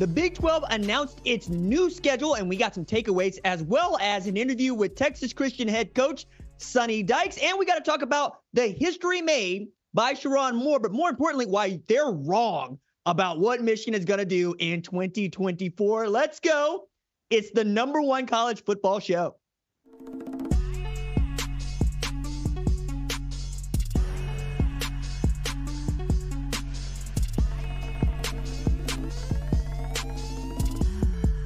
The Big 12 announced its new schedule, and we got some takeaways as well as an interview with Texas Christian head coach Sonny Dykes. And we got to talk about the history made by Sherrone Moore, but more importantly, why they're wrong about what Michigan is going to do in 2024. Let's go. It's the number one college football show.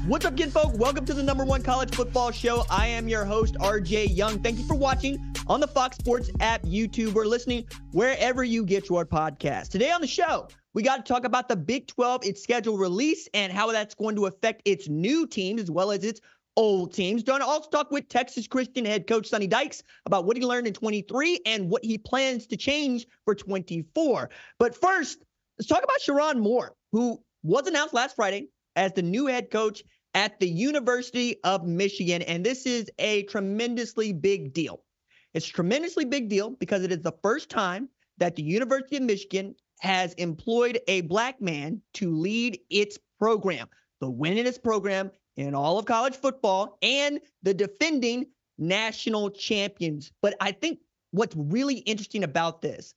What's up, kinfolk? Welcome to the number one college football show. I am your host, RJ Young. Thank you for watching on the Fox Sports app, YouTube, or listening wherever you get your podcast. Today on the show, we got to talk about the Big 12, its schedule release, and how that's going to affect its new teams as well as its old teams. Going to also talk with Texas Christian head coach Sonny Dykes about what he learned in 23 and what he plans to change for 24. But first, let's talk about Sherrone Moore, who was announced last Friday as the new head coach at the University of Michigan. And this is a tremendously big deal. It's a tremendously big deal because it is the first time that the University of Michigan has employed a black man to lead its program, the winningest program in all of college football and the defending national champions. But I think what's really interesting about this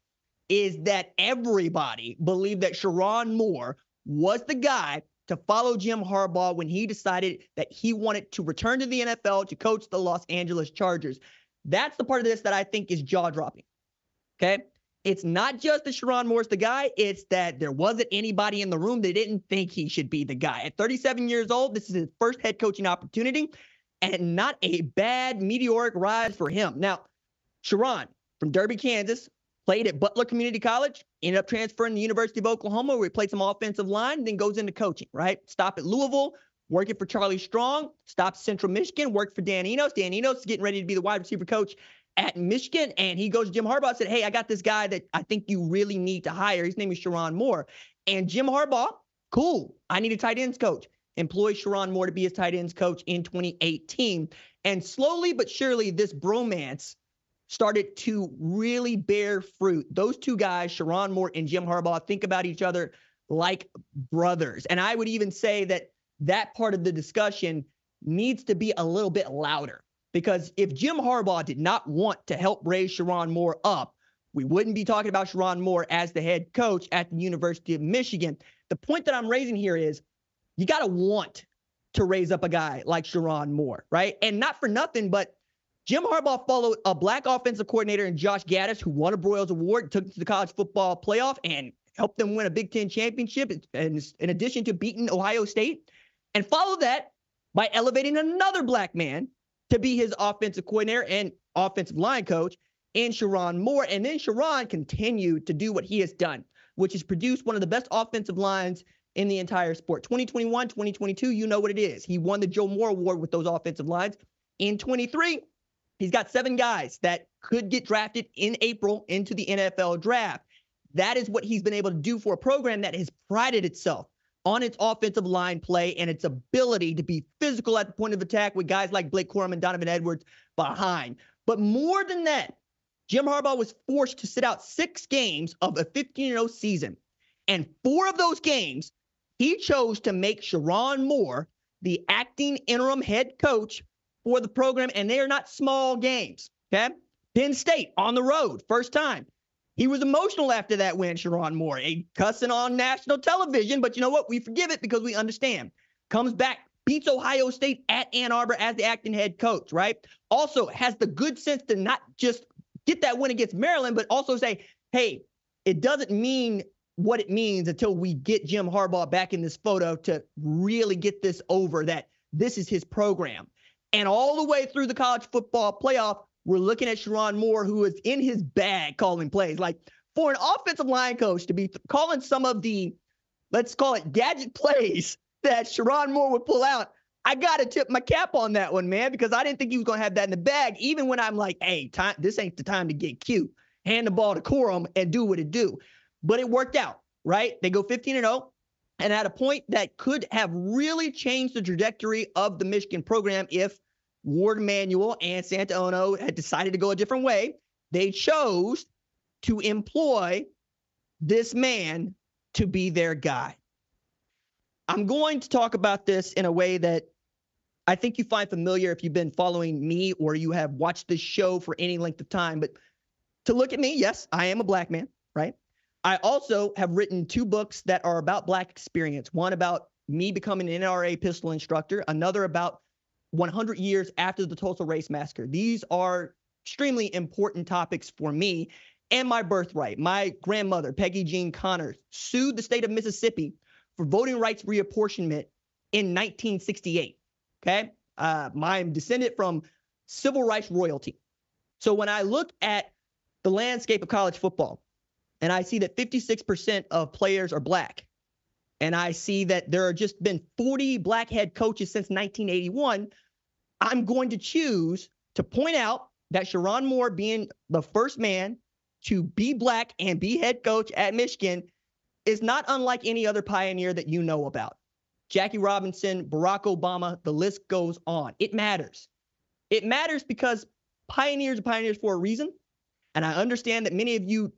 is that everybody believed that Sherrone Moore was the guy to follow Jim Harbaugh when he decided that he wanted to return to the NFL to coach the Los Angeles Chargers. That's the part of this that I think is jaw dropping. Okay. It's not just that Sherrone Moore's the guy, it's that there wasn't anybody in the room that didn't think he should be the guy. At 37 years old, this is his first head coaching opportunity and not a bad meteoric rise for him. Now, Sherrone from Derby, Kansas, played at Butler Community College, ended up transferring to the University of Oklahoma, where he played some offensive line, then goes into coaching, right? Stop at Louisville, working for Charlie Strong, stops Central Michigan, worked for Dan Enos. Dan Enos is getting ready to be the wide receiver coach at Michigan. And he goes to Jim Harbaugh said, Hey, I got this guy that I think you really need to hire. His name is Sherrone Moore. And Jim Harbaugh, cool. I need a tight ends coach. Employs Sherrone Moore to be his tight ends coach in 2018. And slowly but surely, this bromance started to really bear fruit. Those two guys, Sherrone Moore and Jim Harbaugh, think about each other like brothers. And I would even say that that part of the discussion needs to be a little bit louder because if Jim Harbaugh did not want to help raise Sherrone Moore up, we wouldn't be talking about Sherrone Moore as the head coach at the University of Michigan. The point that I'm raising here is you got to want to raise up a guy like Sherrone Moore, right? And not for nothing, but Jim Harbaugh followed a black offensive coordinator in Josh Gattis, who won a Broyles Award, took to the college football playoff, and helped them win a Big Ten championship, in addition to beating Ohio State. And followed that by elevating another black man to be his offensive coordinator and offensive line coach in Sherrone Moore. And then Sherrone continued to do what he has done, which is produce one of the best offensive lines in the entire sport. 2021, 2022, you know what it is. He won the Joe Moore Award with those offensive lines. In 23, He's got seven guys that could get drafted in April into the NFL draft. That is what he's been able to do for a program that has prided itself on its offensive line play and its ability to be physical at the point of attack with guys like Blake Corum and Donovan Edwards behind. But more than that, Jim Harbaugh was forced to sit out six games of a 15 0 season. And four of those games, he chose to make Sherrone Moore the acting interim head coach for the program, and they are not small games. Okay. Penn State on the road, first time. He was emotional after that win, Sherrone Moore, a cussing on national television. But you know what? We forgive it because we understand. Comes back, beats Ohio State at Ann Arbor as the acting head coach, right? Also has the good sense to not just get that win against Maryland, but also say, hey, it doesn't mean what it means until we get Jim Harbaugh back in this photo to really get this over that this is his program. And all the way through the college football playoff, we're looking at Sherrone Moore, who is in his bag calling plays. Like for an offensive line coach to be calling some of the, let's call it gadget plays that Sherrone Moore would pull out, I got to tip my cap on that one, man, because I didn't think he was going to have that in the bag, even when I'm like, hey, time, this ain't the time to get cute. Hand the ball to Corum and do what it do. But it worked out, right? They go 15 and 0. And at a point that could have really changed the trajectory of the Michigan program if Warde Manuel and Santa Ono had decided to go a different way. They chose to employ this man to be their guy. I'm going to talk about this in a way that I think you find familiar if you've been following me or you have watched this show for any length of time. But to look at me, yes, I am a black man, right? I also have written two books that are about black experience. One about me becoming an NRA pistol instructor, another about 100 years after the Tulsa Race Massacre. These are extremely important topics for me and my birthright. My grandmother, Peggy Jean Connors, sued the state of Mississippi for voting rights reapportionment in 1968. Okay. Uh, I'm descended from civil rights royalty. So when I look at the landscape of college football and I see that 56% of players are black, and I see that there are just been 40 black head coaches since 1981, I'm going to choose to point out that Sherrone Moore being the first man to be black and be head coach at Michigan is not unlike any other pioneer that you know about. Jackie Robinson, Barack Obama, the list goes on. It matters. It matters because pioneers are pioneers for a reason. And I understand that many of you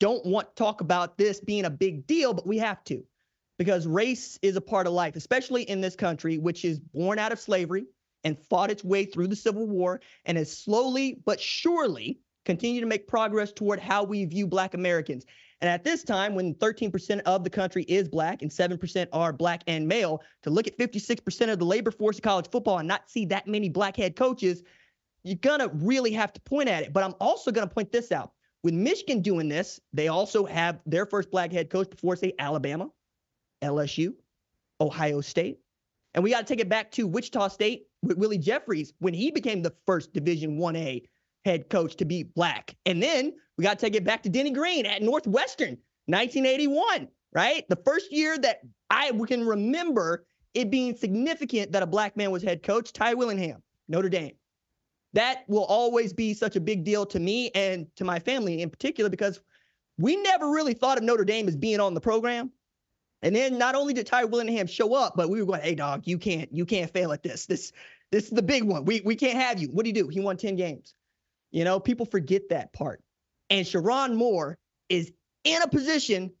don't want to talk about this being a big deal, but we have to because race is a part of life, especially in this country, which is born out of slavery and fought its way through the Civil War and has slowly but surely continued to make progress toward how we view Black Americans. And at this time, when 13% of the country is Black and 7% are Black and male, to look at 56% of the labor force of college football and not see that many Black head coaches, you're going to really have to point at it. But I'm also going to point this out. With Michigan doing this, they also have their first Black head coach before, say, Alabama, LSU, Ohio State. And we got to take it back to Wichita State with Willie Jeffries when he became the first Division 1A head coach to be black. And then we got to take it back to Denny Green at Northwestern, 1981, right? The first year that I can remember it being significant that a black man was head coach, Ty Willingham, Notre Dame. That will always be such a big deal to me and to my family in particular because we never really thought of Notre Dame as being on the program. And then not only did Ty Willingham show up, but we were going, hey dog, you can't, you can't fail at this. This, this is the big one. We we can't have you. What do you do? He won 10 games. You know, people forget that part. And Sherrone Moore is in a position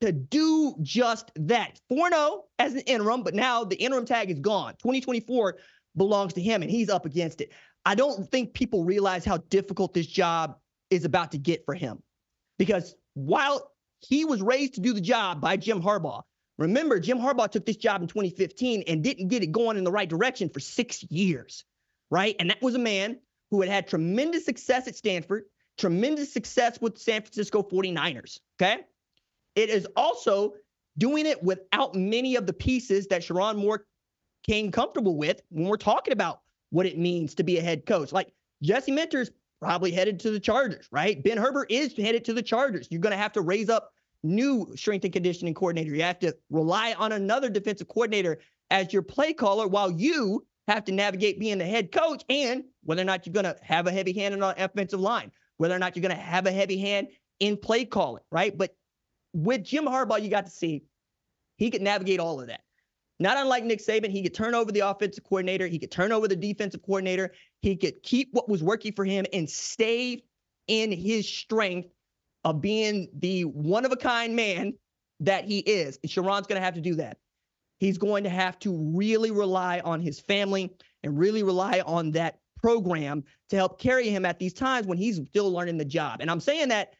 to do just that. 4 0 as an interim, but now the interim tag is gone. 2024 belongs to him and he's up against it. I don't think people realize how difficult this job is about to get for him because while he was raised to do the job by Jim Harbaugh, Remember, Jim Harbaugh took this job in 2015 and didn't get it going in the right direction for six years, right? And that was a man who had had tremendous success at Stanford, tremendous success with San Francisco 49ers, okay? It is also doing it without many of the pieces that Sherrone Moore came comfortable with when we're talking about what it means to be a head coach. Like Jesse Minter's probably headed to the Chargers, right? Ben Herbert is headed to the Chargers. You're going to have to raise up new strength and conditioning coordinator. You have to rely on another defensive coordinator as your play caller while you have to navigate being the head coach and whether or not you're going to have a heavy hand on the offensive line, whether or not you're going to have a heavy hand in play calling, right? But with Jim Harbaugh, you got to see he could navigate all of that. Not unlike Nick Saban, he could turn over the offensive coordinator, he could turn over the defensive coordinator, he could keep what was working for him and stay in his strength of being the one of a kind man that he is. And Sherrone's going to have to do that. He's going to have to really rely on his family and really rely on that program to help carry him at these times when he's still learning the job. And I'm saying that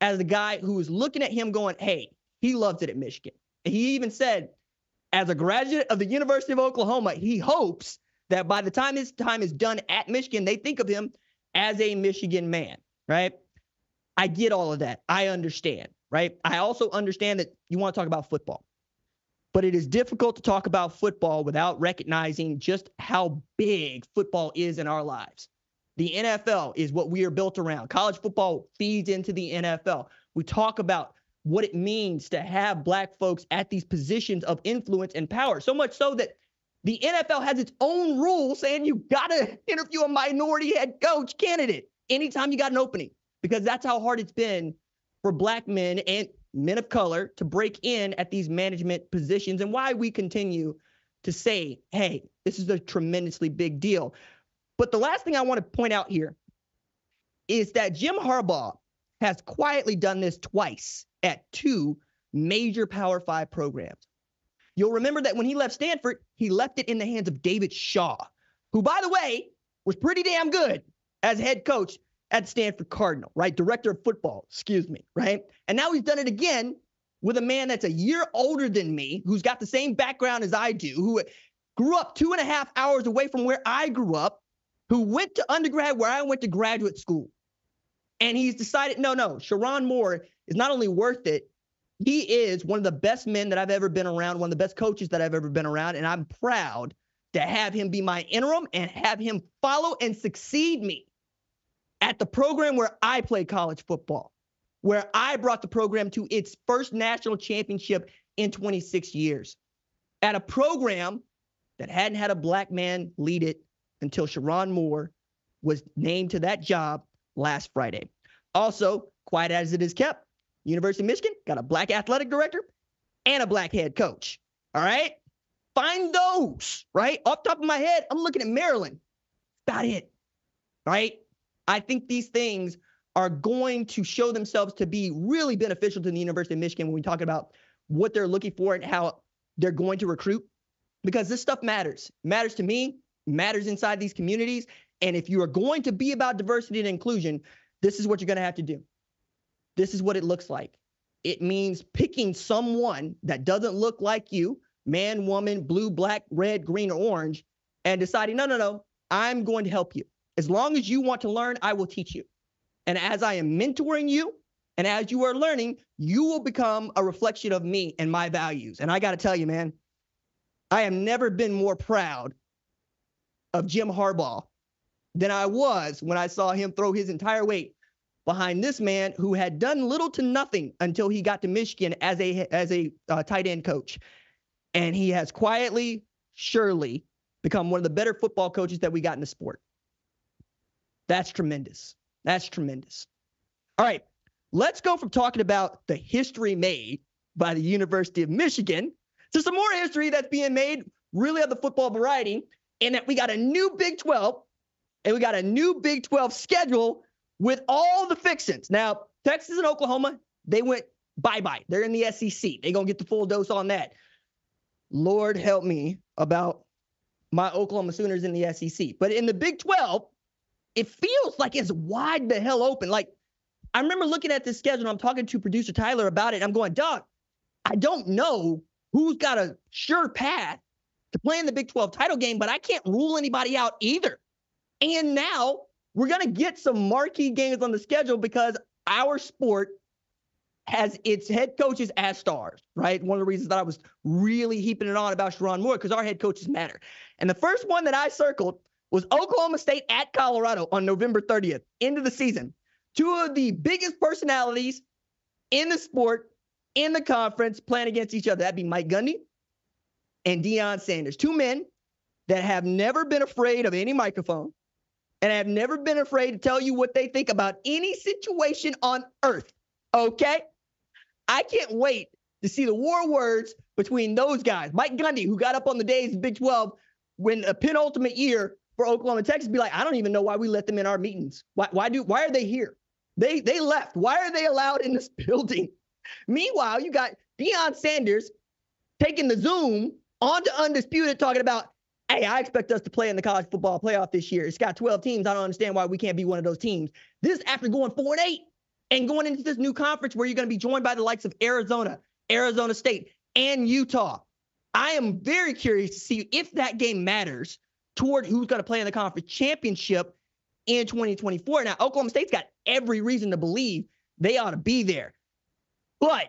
as the guy who is looking at him going, hey, he loves it at Michigan. And he even said, as a graduate of the University of Oklahoma, he hopes that by the time his time is done at Michigan, they think of him as a Michigan man, right? I get all of that. I understand, right? I also understand that you want to talk about football. But it is difficult to talk about football without recognizing just how big football is in our lives. The NFL is what we are built around. College football feeds into the NFL. We talk about what it means to have black folks at these positions of influence and power. So much so that the NFL has its own rule saying you got to interview a minority head coach candidate anytime you got an opening, because that's how hard it's been for black men and men of color to break in at these management positions and why we continue to say, hey, this is a tremendously big deal. But the last thing I want to point out here is that Jim Harbaugh has quietly done this twice at two major Power Five programs. You'll remember that when he left Stanford, he left it in the hands of David Shaw, who, by the way, was pretty damn good as head coach at Stanford Cardinal, right? Director of football, excuse me, right? And now he's done it again with a man that's a year older than me, who's got the same background as I do, who grew up two and a half hours away from where I grew up, who went to undergrad where I went to graduate school. And he's decided, no, no, Sherrone Moore is not only worth it, he is one of the best men that I've ever been around, one of the best coaches that I've ever been around. And I'm proud to have him be my interim and have him follow and succeed me at the program where I played college football, where I brought the program to its first national championship in 26 years, at a program that hadn't had a black man lead it until Sherrone Moore was named to that job last Friday. Also, quiet as it is kept, University of Michigan got a black athletic director and a black head coach. All right. Find those, right? Off top of my head, I'm looking at Maryland. About it. Right. I think these things are going to show themselves to be really beneficial to the University of Michigan when we talk about what they're looking for and how they're going to recruit because this stuff matters. Matters to me, matters inside these communities. And if you are going to be about diversity and inclusion, this is what you're going to have to do. This is what it looks like. It means picking someone that doesn't look like you, man, woman, blue, black, red, green, or orange, and deciding, no, no, no, I'm going to help you. As long as you want to learn, I will teach you. And as I am mentoring you, and as you are learning, you will become a reflection of me and my values. And I got to tell you, man, I have never been more proud of Jim Harbaugh than I was when I saw him throw his entire weight behind this man who had done little to nothing until he got to Michigan as a as a uh, tight end coach, and he has quietly, surely become one of the better football coaches that we got in the sport. That's tremendous. That's tremendous. All right, let's go from talking about the history made by the University of Michigan to some more history that's being made, really of the football variety, in that we got a new Big 12 and we got a new Big 12 schedule with all the fixings. Now, Texas and Oklahoma, they went bye bye. They're in the SEC. They're going to get the full dose on that. Lord help me about my Oklahoma Sooners in the SEC. But in the Big 12, it feels like it's wide the hell open. Like, I remember looking at this schedule. I'm talking to producer Tyler about it. I'm going, Doc, I don't know who's got a sure path to play in the Big 12 title game, but I can't rule anybody out either. And now we're going to get some marquee games on the schedule because our sport has its head coaches as stars, right? One of the reasons that I was really heaping it on about Sherrone Moore because our head coaches matter. And the first one that I circled was Oklahoma State at Colorado on November 30th, end of the season. Two of the biggest personalities in the sport, in the conference, playing against each other. That'd be Mike Gundy and Deion Sanders. Two men that have never been afraid of any microphone, and have never been afraid to tell you what they think about any situation on earth. Okay? I can't wait to see the war words between those guys. Mike Gundy, who got up on the days of Big 12 when a penultimate year for Oklahoma, Texas, be like, I don't even know why we let them in our meetings. Why, why do why are they here? They they left. Why are they allowed in this building? Meanwhile, you got Deion Sanders taking the Zoom onto Undisputed talking about hey, I expect us to play in the college football playoff this year. It's got 12 teams. I don't understand why we can't be one of those teams. This after going four and eight. And going into this new conference where you're going to be joined by the likes of Arizona, Arizona State, and Utah. I am very curious to see if that game matters toward who's going to play in the conference championship in 2024. Now, Oklahoma State's got every reason to believe they ought to be there. But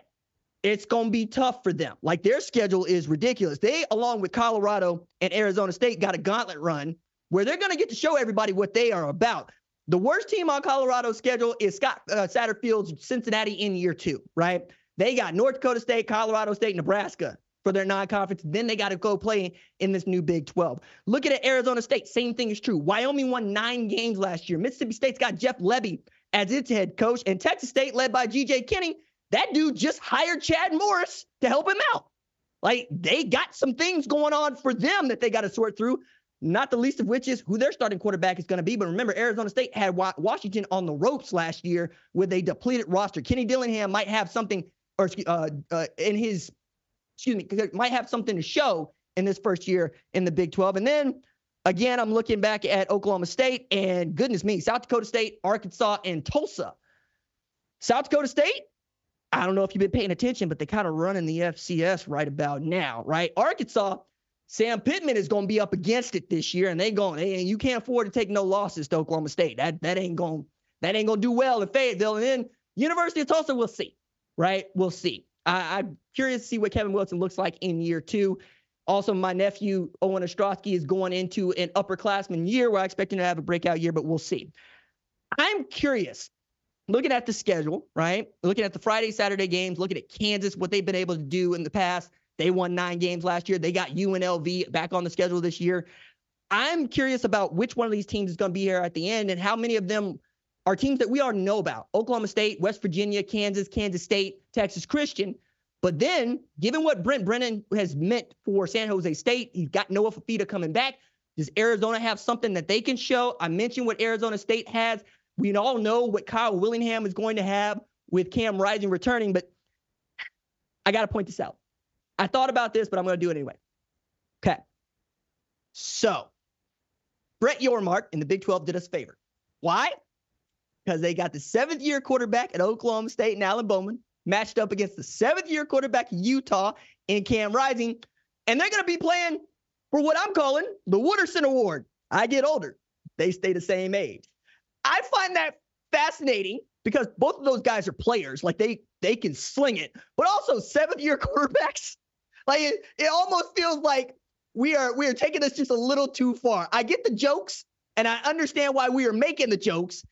it's going to be tough for them. Like their schedule is ridiculous. They, along with Colorado and Arizona State, got a gauntlet run where they're going to get to show everybody what they are about. The worst team on Colorado's schedule is Scott uh, Satterfield's Cincinnati in year two, right? They got North Dakota State, Colorado State, Nebraska for their non-conference. Then they got to go play in this new Big 12. Look at Arizona State, same thing is true. Wyoming won nine games last year. Mississippi State's got Jeff Lebby as its head coach, and Texas State, led by G.J. Kinney, that dude just hired Chad Morris to help him out. Like they got some things going on for them that they got to sort through. Not the least of which is who their starting quarterback is going to be. But remember, Arizona State had Washington on the ropes last year with a depleted roster. Kenny Dillingham might have something, or uh, uh, in his, excuse me, might have something to show in this first year in the Big 12. And then again, I'm looking back at Oklahoma State, and goodness me, South Dakota State, Arkansas, and Tulsa. South Dakota State, I don't know if you've been paying attention, but they kind of running the FCS right about now, right? Arkansas, Sam Pittman is going to be up against it this year, and they going, and you can't afford to take no losses to Oklahoma State. That that ain't going that ain't going to do well in Fayetteville. And then University of Tulsa, we'll see, right? We'll see. I, I'm curious to see what Kevin Wilson looks like in year two. Also, my nephew Owen Ostrowski is going into an upperclassman year where I expect him to have a breakout year, but we'll see. I'm curious looking at the schedule, right? Looking at the Friday, Saturday games, looking at Kansas, what they've been able to do in the past. They won nine games last year. They got UNLV back on the schedule this year. I'm curious about which one of these teams is going to be here at the end and how many of them are teams that we already know about Oklahoma State, West Virginia, Kansas, Kansas State, Texas Christian. But then, given what Brent Brennan has meant for San Jose State, he's got Noah Fifita coming back. Does Arizona have something that they can show? I mentioned what Arizona State has. We all know what Kyle Willingham is going to have with Cam Rising returning, but I got to point this out. I thought about this, but I'm going to do it anyway. Okay. So, Brett Yormark in the Big 12 did us a favor. Why? Because they got the seventh year quarterback at Oklahoma State and Alan Bowman matched up against the seventh year quarterback Utah in Cam Rising. And they're going to be playing for what I'm calling the Wooderson Award. I get older, they stay the same age. I find that fascinating because both of those guys are players. Like they they can sling it, but also seventh year quarterbacks. Like it, it almost feels like we are we are taking this just a little too far. I get the jokes and I understand why we are making the jokes,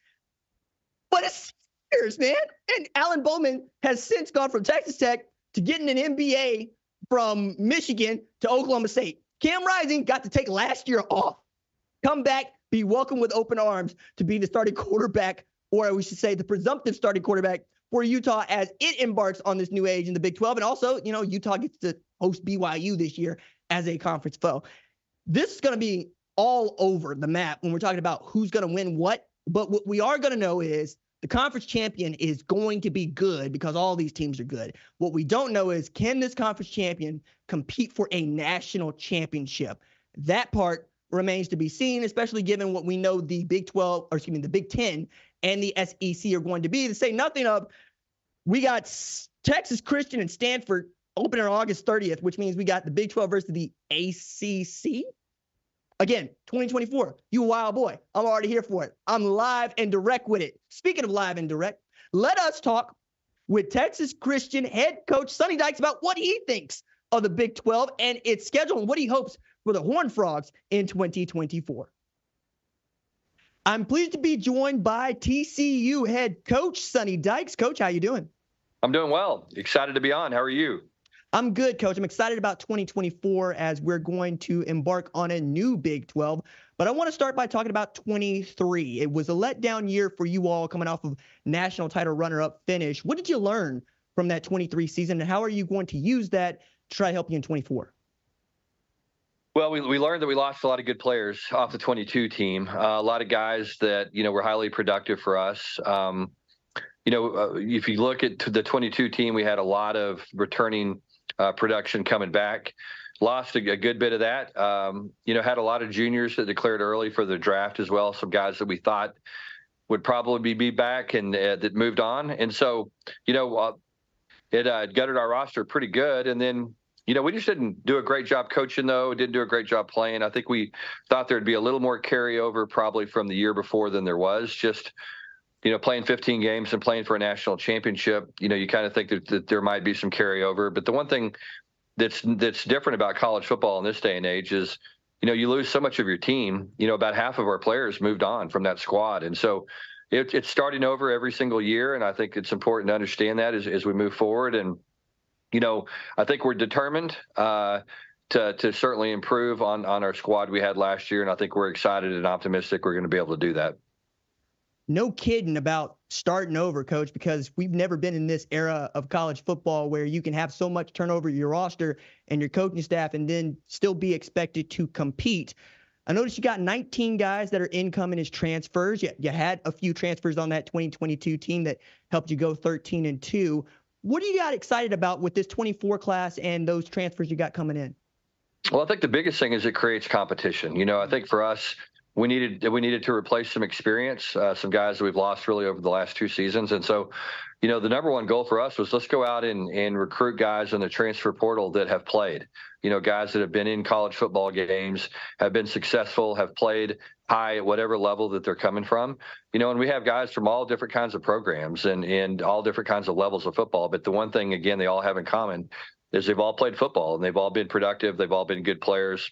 but it's years, man. And Alan Bowman has since gone from Texas Tech to getting an MBA from Michigan to Oklahoma State. Cam Rising got to take last year off, come back, be welcomed with open arms to be the starting quarterback, or we should say the presumptive starting quarterback for Utah as it embarks on this new age in the Big 12. And also, you know, Utah gets to host BYU this year as a conference foe. This is going to be all over the map when we're talking about who's going to win what. But what we are going to know is the conference champion is going to be good because all these teams are good. What we don't know is can this conference champion compete for a national championship? That part remains to be seen, especially given what we know the Big 12, or excuse me, the Big 10 and the SEC are going to be. To say nothing of, we got Texas Christian and Stanford opening on August 30th, which means we got the Big 12 versus the ACC. Again, 2024, you wild boy. I'm already here for it. I'm live and direct with it. Speaking of live and direct, let us talk with Texas Christian head coach Sonny Dykes about what he thinks of the Big 12 and its schedule and what he hopes for the Horned Frogs in 2024. I'm pleased to be joined by TCU head coach Sonny Dykes. Coach, how you doing? I'm doing well. Excited to be on. How are you? I'm good, coach. I'm excited about 2024 as we're going to embark on a new Big 12. But I want to start by talking about 23. It was a letdown year for you all coming off of national title runner up finish. What did you learn from that 23 season, and how are you going to use that to try to help you in 24? Well, we, we learned that we lost a lot of good players off the 22 team. Uh, a lot of guys that you know were highly productive for us. Um, you know, uh, if you look at the 22 team, we had a lot of returning uh, production coming back. Lost a, a good bit of that. Um, you know, had a lot of juniors that declared early for the draft as well. Some guys that we thought would probably be back and uh, that moved on. And so, you know, uh, it uh, gutted our roster pretty good. And then, you know, we just didn't do a great job coaching, though. Didn't do a great job playing. I think we thought there'd be a little more carryover probably from the year before than there was. Just, you know, playing 15 games and playing for a national championship, you know, you kind of think that, that there might be some carryover. But the one thing that's that's different about college football in this day and age is, you know, you lose so much of your team. You know, about half of our players moved on from that squad, and so it, it's starting over every single year. And I think it's important to understand that as, as we move forward. And you know, I think we're determined. Uh, to, to certainly improve on, on our squad we had last year. And I think we're excited and optimistic we're going to be able to do that no kidding about starting over, coach, because we've never been in this era of college football where you can have so much turnover your roster and your coaching staff and then still be expected to compete. I noticed you got 19 guys that are incoming as transfers. You, you had a few transfers on that 2022 team that helped you go 13 and 2. What do you got excited about with this 24 class and those transfers you got coming in? Well, I think the biggest thing is it creates competition. You know, I think for us, we needed we needed to replace some experience, uh, some guys that we've lost really over the last two seasons, and so, you know, the number one goal for us was let's go out and and recruit guys in the transfer portal that have played, you know, guys that have been in college football games, have been successful, have played high at whatever level that they're coming from, you know, and we have guys from all different kinds of programs and and all different kinds of levels of football. But the one thing again they all have in common is they've all played football and they've all been productive, they've all been good players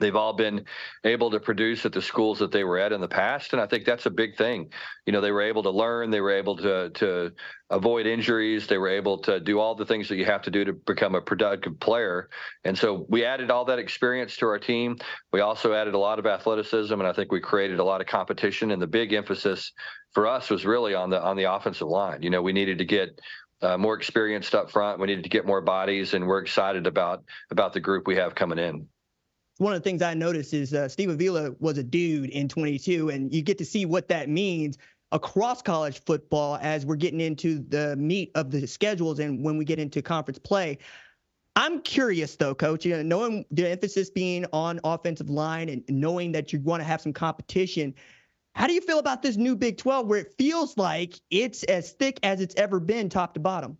They've all been able to produce at the schools that they were at in the past, and I think that's a big thing. You know, they were able to learn, they were able to to avoid injuries, they were able to do all the things that you have to do to become a productive player. And so we added all that experience to our team. We also added a lot of athleticism, and I think we created a lot of competition. And the big emphasis for us was really on the on the offensive line. You know, we needed to get uh, more experienced up front. We needed to get more bodies, and we're excited about about the group we have coming in one of the things I noticed is uh, Steve Avila was a dude in 22, and you get to see what that means across college football as we're getting into the meat of the schedules and when we get into conference play. I'm curious though, coach, you know, knowing the emphasis being on offensive line and knowing that you want to have some competition. How do you feel about this new Big 12 where it feels like it's as thick as it's ever been top to bottom?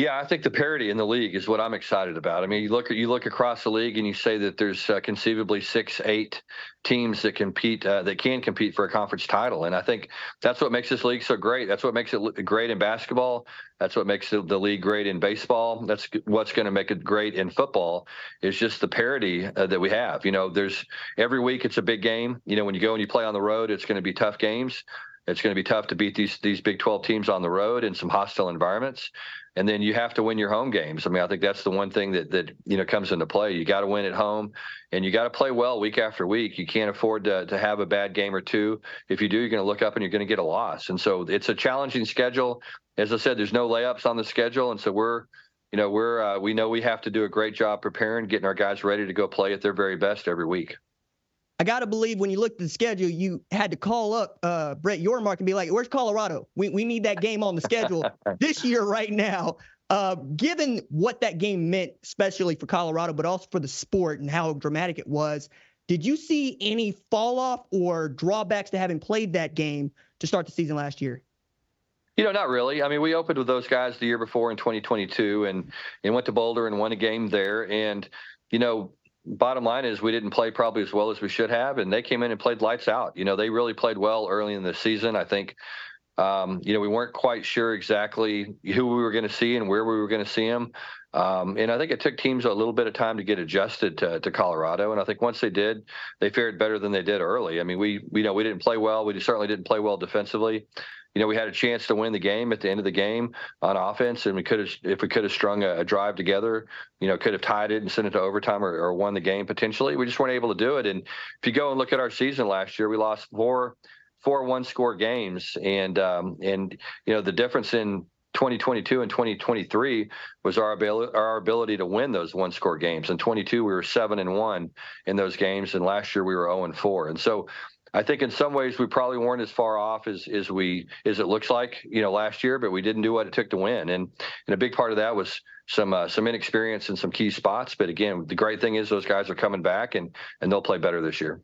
Yeah, I think the parity in the league is what I'm excited about. I mean, you look at you look across the league and you say that there's uh, conceivably six, eight teams that compete uh, that can compete for a conference title, and I think that's what makes this league so great. That's what makes it great in basketball. That's what makes the, the league great in baseball. That's what's going to make it great in football. Is just the parity uh, that we have. You know, there's every week it's a big game. You know, when you go and you play on the road, it's going to be tough games. It's going to be tough to beat these these Big 12 teams on the road in some hostile environments and then you have to win your home games. I mean, I think that's the one thing that that you know comes into play. You got to win at home, and you got to play well week after week. You can't afford to to have a bad game or two. If you do, you're going to look up and you're going to get a loss. And so it's a challenging schedule. As I said, there's no layups on the schedule, and so we're you know we're uh, we know we have to do a great job preparing, getting our guys ready to go play at their very best every week. I got to believe when you looked at the schedule, you had to call up uh, Brett Yormark and be like, where's Colorado? We, we need that game on the schedule this year right now. Uh, given what that game meant, especially for Colorado, but also for the sport and how dramatic it was, did you see any fall off or drawbacks to having played that game to start the season last year? You know, not really. I mean, we opened with those guys the year before in 2022 and, and went to Boulder and won a game there. And, you know, bottom line is we didn't play probably as well as we should have, and they came in and played lights out. You know, they really played well early in the season. I think, um, you know, we weren't quite sure exactly who we were going to see and where we were going to see them. Um, and I think it took teams a little bit of time to get adjusted to, to, Colorado. And I think once they did, they fared better than they did early. I mean, we, we you know we didn't play well. We certainly didn't play well defensively you know, we had a chance to win the game at the end of the game on offense, and we could have, if we could have strung a, a, drive together, you know, could have tied it and sent it to overtime or, or won the game potentially. We just weren't able to do it. And if you go and look at our season last year, we lost four, four one score games, and um, and you know the difference in 2022 and 2023 was our ability our ability to win those one score games. In 22 we were 7 and 1 in those games and last year we were 0 and 4. And so I think in some ways we probably weren't as far off as as we as it looks like you know last year, but we didn't do what it took to win, and and a big part of that was some uh, some inexperience in some key spots. But again, the great thing is those guys are coming back and and they'll play better this year.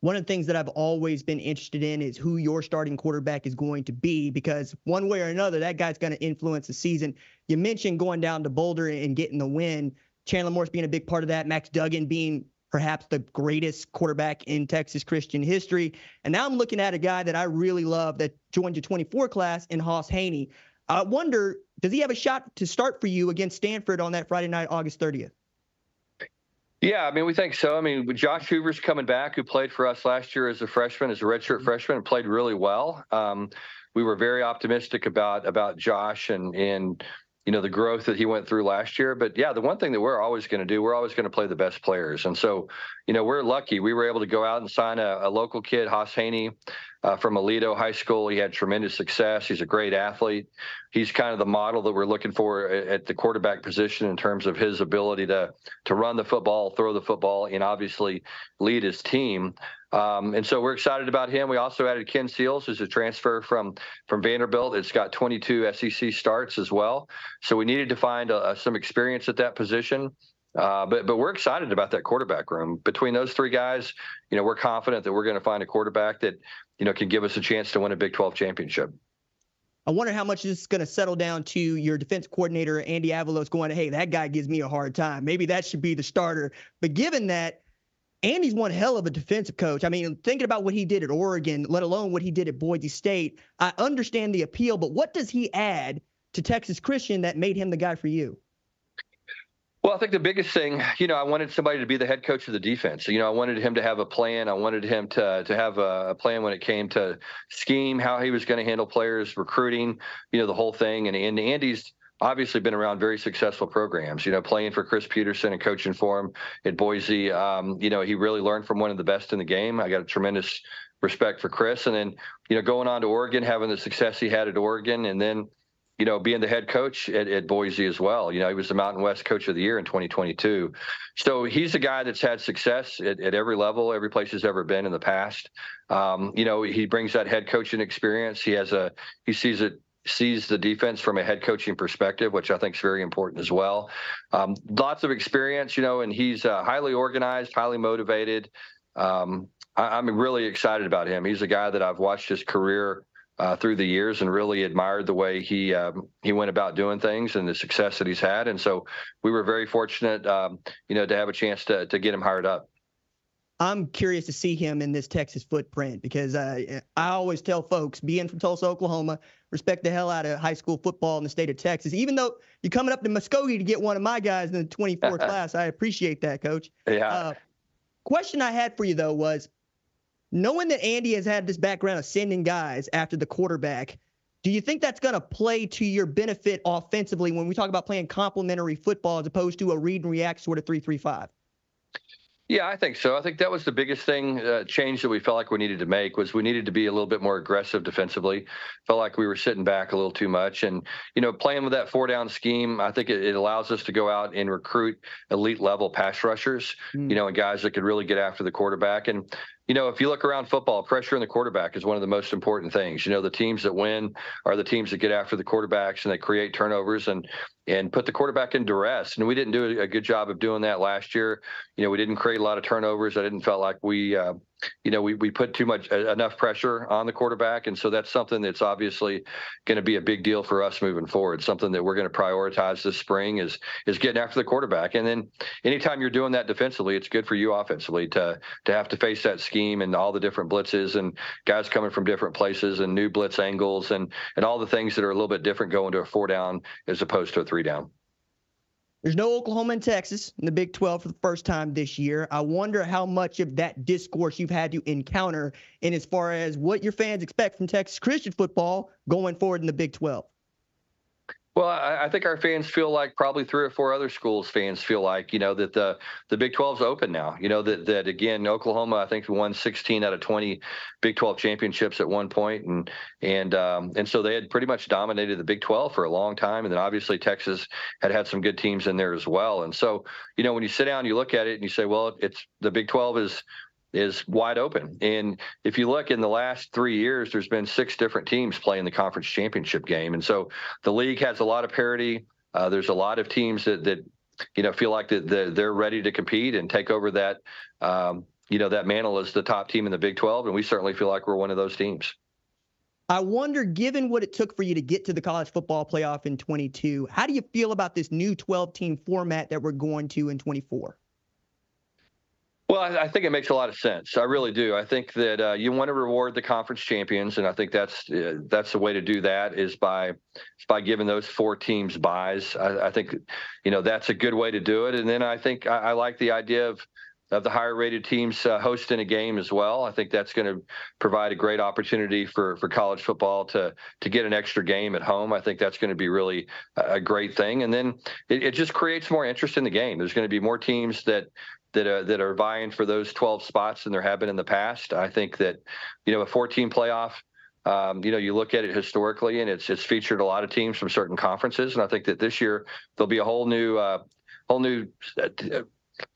one of the things that I've always been interested in is who your starting quarterback is going to be because one way or another, that guy's going to influence the season. You mentioned going down to Boulder and getting the win. Chandler Morris being a big part of that, Max Duggan being perhaps the greatest quarterback in Texas Christian history. And now I'm looking at a guy that I really love that joined your 24 class in Hauss Hejny. I wonder, does he have a shot to start for you against Stanford on that Friday night, August 30th? Yeah, I mean, we think so. I mean, Josh Hoover's coming back, who played for us last year as a freshman, as a redshirt mm-hmm. freshman, and played really well. Um, we were very optimistic about about Josh and and you know the growth that he went through last year. But yeah, the one thing that we're always going to do, we're always going to play the best players. And so, you know, we're lucky. We were able to go out and sign a, a local kid, Hauss Hejny, uh, from Aledo High School. He had tremendous success. He's a great athlete. He's kind of the model that we're looking for at the quarterback position in terms of his ability to to run the football, throw the football, and obviously lead his team. Um, and so we're excited about him. We also added Ken Seals, who's a transfer from from Vanderbilt. It's got 22 SEC starts as well. So we needed to find a, some experience at that position. Uh, but but we're excited about that quarterback room. Between those three guys, you know, we're confident that we're going to find a quarterback that you know can give us a chance to win a Big 12 championship. I wonder how much this is going to settle down to your defense coordinator Andy Avalos going, "Hey, that guy gives me a hard time. Maybe that should be the starter." But given that Andy's one hell of a defensive coach. I mean, thinking about what he did at Oregon, let alone what he did at Boise State, I understand the appeal, but what does he add to Texas Christian that made him the guy for you? Well, I think the biggest thing, you know, I wanted somebody to be the head coach of the defense. You know, I wanted him to have a plan. I wanted him to to have a, plan when it came to scheme, how he was going to handle players, recruiting, you know, the whole thing. And, and Andy's obviously been around very successful programs. You know, playing for Chris Petersen and coaching for him at Boise. Um, you know, he really learned from one of the best in the game. I got a tremendous respect for Chris, and then you know, going on to Oregon, having the success he had at Oregon, and then you know, being the head coach at, at, Boise as well. You know, he was the Mountain West Coach of the Year in 2022. So he's a guy that's had success at, at every level, every place he's ever been in the past. Um, you know, he brings that head coaching experience. He has a he sees it sees the defense from a head coaching perspective, which I think is very important as well. Um, lots of experience, you know, and he's uh, highly organized, highly motivated. Um, I, am really excited about him. He's a guy that I've watched his career uh, through the years and really admired the way he um, he went about doing things and the success that he's had. And so we were very fortunate, um, you know, to have a chance to to get him hired up. I'm curious to see him in this Texas footprint because uh, I always tell folks, being from Tulsa, Oklahoma, respect the hell out of high school football in the state of Texas. Even though you're coming up to Muskogee to get one of my guys in the 24 class, I appreciate that, Coach. Yeah. Uh, question I had for you though was, knowing that Andy has had this background of sending guys after the quarterback. Do you think that's going to play to your benefit offensively when we talk about playing complementary football as opposed to a read and react sort of three three five? Yeah, I think so. I think that was the biggest thing uh, change that we felt like we needed to make was we needed to be a little bit more aggressive defensively. Felt like we were sitting back a little too much, and you know, playing with that four down scheme, I think it, it allows us to go out and recruit elite level pass rushers. Mm. You know, and guys that could really get after the quarterback. And you know, if you look around football, pressure on the quarterback is one of the most important things. You know, the teams that win are the teams that get after the quarterbacks and they create turnovers and and put the quarterback in duress. And we didn't do a good job of doing that last year. You know, we didn't create a lot of turnovers. I didn't felt like we uh, you know, we, we put too much uh, enough pressure on the quarterback. And so that's something that's obviously going to be a big deal for us moving forward. Something that we're going to prioritize this spring is is getting after the quarterback. And then anytime you're doing that defensively, it's good for you offensively to to have to face that scheme and all the different blitzes and guys coming from different places and new blitz angles and and all the things that are a little bit different going to a four down as opposed to a three down. There's no Oklahoma and Texas in the Big 12 for the first time this year. I wonder how much of that discourse you've had to encounter in as far as what your fans expect from Texas Christian football going forward in the Big 12. Well, I, I, think our fans feel like probably three or four other schools fans feel like, you know, that the the Big 12 is open now. You know that that again, Oklahoma I think won 16 out of 20 Big 12 championships at one point, and and um, and so they had pretty much dominated the Big 12 for a long time, and then obviously Texas had had some good teams in there as well. And so, you know, when you sit down, you look at it and you say, well, it's the Big 12 is is wide open. And if you look in the last three years, there's been six different teams playing the conference championship game, and so the league has a lot of parity. Uh, there's a lot of teams that that you know feel like that they're ready to compete and take over that um, you know, that mantle as the top team in the Big 12, and we certainly feel like we're one of those teams. I wonder, given what it took for you to get to the college football playoff in 22, how do you feel about this new 12 team format that we're going to in 24? Well, I, think it makes a lot of sense. I really do. I think that uh, you want to reward the conference champions, and I think that's uh, that's the way to do that is by by giving those four teams byes. I, I, think you know that's a good way to do it. And then I think I, I like the idea of of the higher rated teams uh, hosting a game as well. I think that's going to provide a great opportunity for for college football to to get an extra game at home. I think that's going to be really a great thing. And then it, it just creates more interest in the game. There's going to be more teams that that are that are vying for those 12 spots than there have been in the past. I think that you know a 14 playoff. Um, you know, you look at it historically, and it's it's featured a lot of teams from certain conferences, and I think that this year there'll be a whole new uh, whole new uh,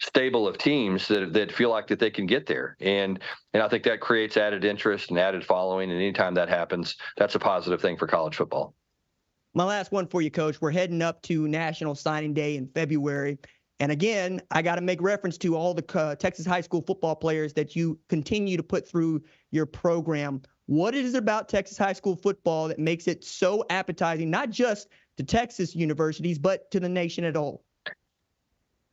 stable of teams that that feel like that they can get there, and and I think that creates added interest and added following, and anytime that happens, that's a positive thing for college football. My last one for you, Coach. We're heading up to National Signing Day in February. And again, I got to make reference to all the uh, Texas high school football players that you continue to put through your program. What is it about Texas high school football that makes it so appetizing, not just to Texas universities, but to the nation at all?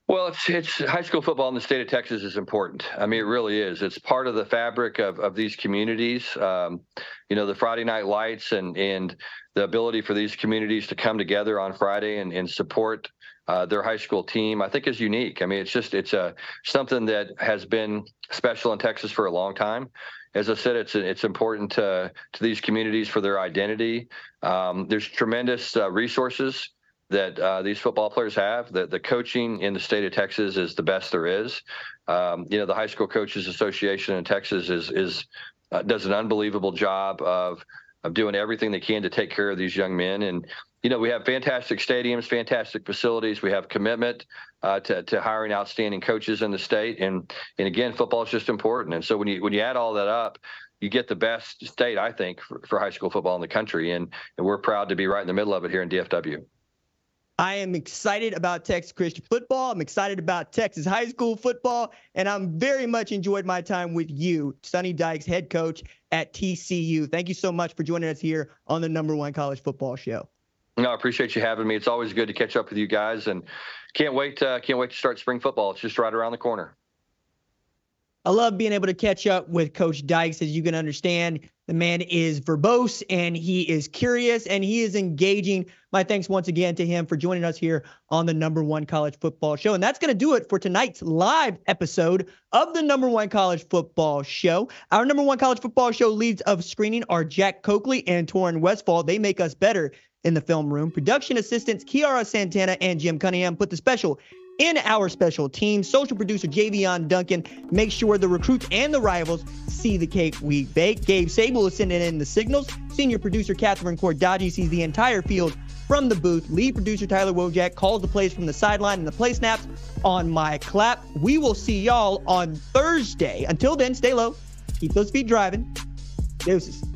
Well, it's it's high school football in the state of Texas is important. I mean, it really is. It's part of the fabric of, of these communities. Um, you know, the Friday night lights and and the ability for these communities to come together on Friday and, and support uh, their high school team, I think is unique. I mean, it's just it's a something that has been special in Texas for a long time. As I said, it's it's important to to these communities for their identity. Um, there's tremendous uh, resources that uh, these football players have. The the coaching in the state of Texas is the best there is. Um, you know, the High School Coaches Association in Texas is is uh, does an unbelievable job of of doing everything they can to take care of these young men. And you know, we have fantastic stadiums, fantastic facilities. We have commitment uh, to, to hiring outstanding coaches in the state, and and again, football is just important. And so when you when you add all that up, you get the best state, I think, for, for high school football in the country, and and we're proud to be right in the middle of it here in DFW. I am excited about Texas Christian football. I'm excited about Texas high school football, and I'm very much enjoyed my time with you, Sonny Dykes, head coach at TCU. Thank you so much for joining us here on the number one college football show. No, I appreciate you having me. It's always good to catch up with you guys, and can't wait. Uh, can't wait to start spring football. It's just right around the corner. I love being able to catch up with Coach Dykes. As you can understand, the man is verbose and he is curious and he is engaging. My thanks once again to him for joining us here on the number one college football show. And that's going to do it for tonight's live episode of the number one college football show. Our number one college football show leads of screening are Jack Coakley and Torin Westfall. They make us better in the film room. Production assistants Kiara Santana and Jim Cunningham put the special in our special team. Social producer Javion Duncan makes sure the recruits and the rivals see the cake we bake. Gabe Sable is sending in the signals. Senior producer Catherine Cordaji sees the entire field from the booth. Lead producer Tyler Wojak calls the plays from the sideline and the play snaps on my clap. We will see y'all on Thursday. Until then, stay low, keep those feet driving. Deuces.